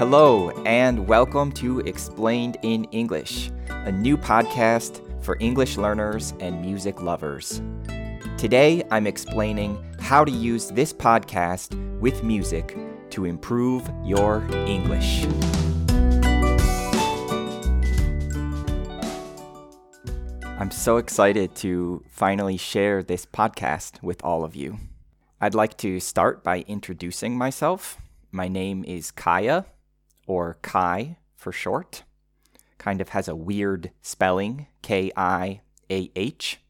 Hello, and welcome to Explained in English, a new podcast for English learners and music lovers. Today, I'm explaining how to use this podcast with music to improve your English. I'm so excited to finally share this podcast with all of you. I'd like to start by introducing myself. My name is Kiah, or Kai for short. Kind of has a weird spelling K I A H.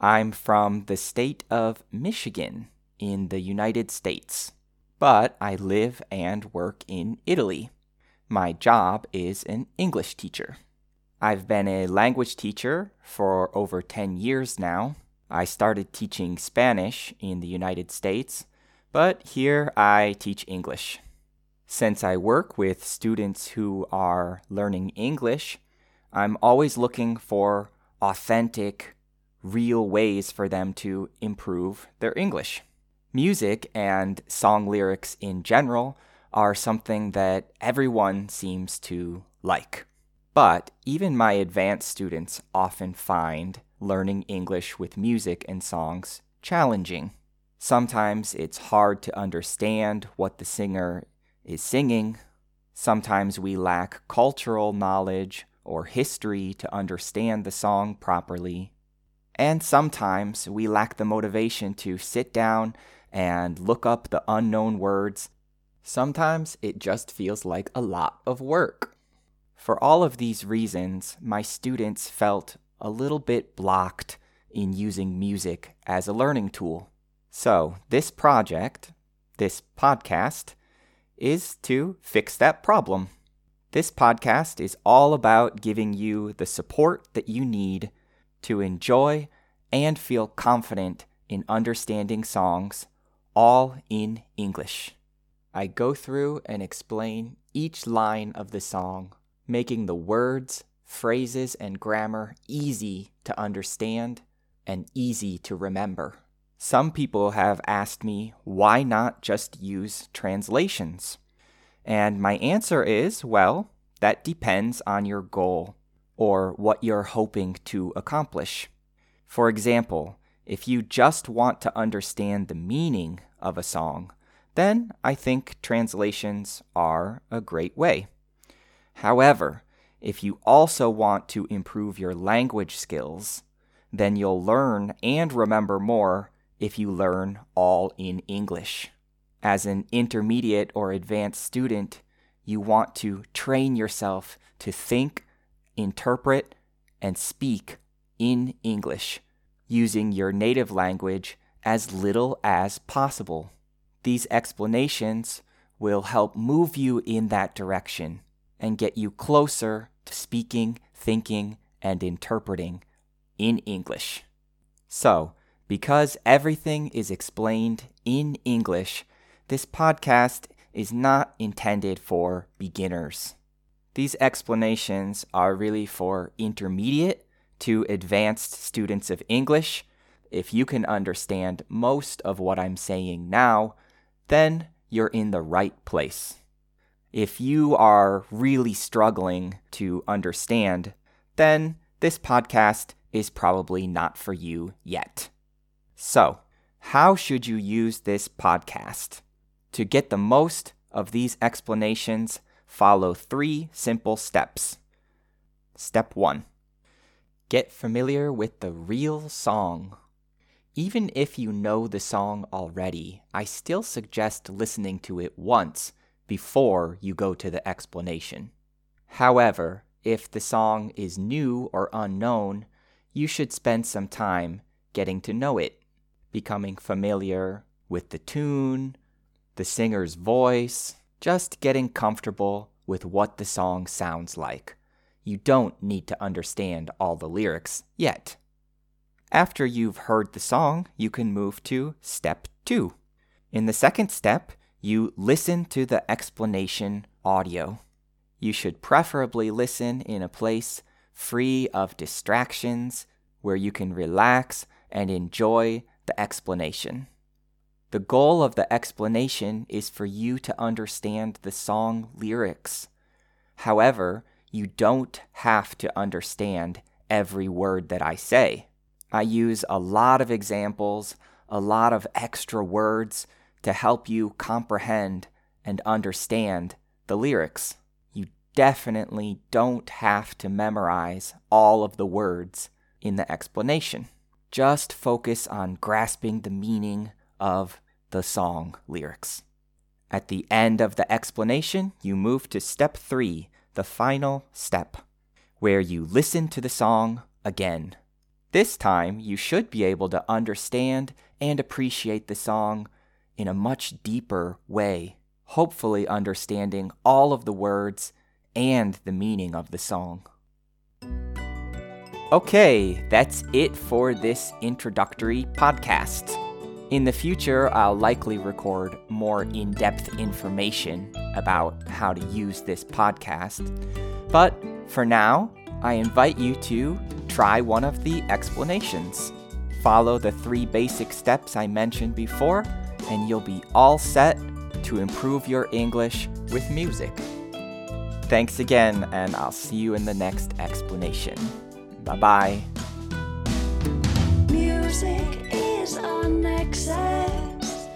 I'm from the state of Michigan in the United States, but I live and work in Italy. My job is an English teacher. I've been a language teacher for over 10 years now. I started teaching Spanish in the United States, but here I teach English. Since I work with students who are learning English, I'm always looking for authentic, real ways for them to improve their English. Music and song lyrics in general are something that everyone seems to like. But even my advanced students often find learning English with music and songs challenging. Sometimes it's hard to understand what the singer is singing. Sometimes we lack cultural knowledge or history to understand the song properly. And sometimes we lack the motivation to sit down and look up the unknown words. Sometimes it just feels like a lot of work. For all of these reasons, my students felt a little bit blocked in using music as a learning tool. So, this project, this podcast, is to fix that problem. This podcast is all about giving you the support that you need to enjoy and feel confident in understanding songs, all in English. I go through and explain each line of the song making the words, phrases, and grammar easy to understand and easy to remember. Some people have asked me why not just use translations? And my answer is well, that depends on your goal or what you're hoping to accomplish. For example, if you just want to understand the meaning of a song, then I think translations are a great way. However, if you also want to improve your language skills, then you'll learn and remember more if you learn all in English. As an intermediate or advanced student, you want to train yourself to think, interpret, and speak in English using your native language as little as possible. These explanations will help move you in that direction and get you closer to speaking, thinking, and interpreting in English. So, because everything is explained in English, this podcast is not intended for beginners. These explanations are really for intermediate to advanced students of English. If you can understand most of what I'm saying now, then you're in the right place. If you are really struggling to understand, then this podcast is probably not for you yet. So, how should you use this podcast? To get the most of these explanations, follow three simple steps. Step 1 Get familiar with the real song. Even if you know the song already, I still suggest listening to it once before you go to the explanation. However, if the song is new or unknown, you should spend some time getting to know it, becoming familiar with the tune, the singer's voice, just getting comfortable with what the song sounds like. You don't need to understand all the lyrics yet. After you've heard the song, you can move to step two. In the second step, you listen to the explanation audio. You should preferably listen in a place free of distractions where you can relax and enjoy the explanation. The goal of the explanation is for you to understand the song lyrics. However, you don't have to understand every word that I say. I use a lot of examples, a lot of extra words to help you comprehend and understand the lyrics. You definitely don't have to memorize all of the words in the explanation. Just focus on grasping the meaning of the song lyrics. At the end of the explanation, you move to step three, the final step, where you listen to the song again. This time, you should be able to understand and appreciate the song in a much deeper way, hopefully, understanding all of the words and the meaning of the song. Okay, that's it for this introductory podcast. In the future, I'll likely record more in depth information about how to use this podcast. But for now, I invite you to try one of the explanations. Follow the three basic steps I mentioned before, and you'll be all set to improve your English with music. Thanks again, and I'll see you in the next explanation. Bye bye. Music is on excess.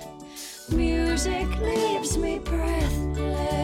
Music leaves me praying.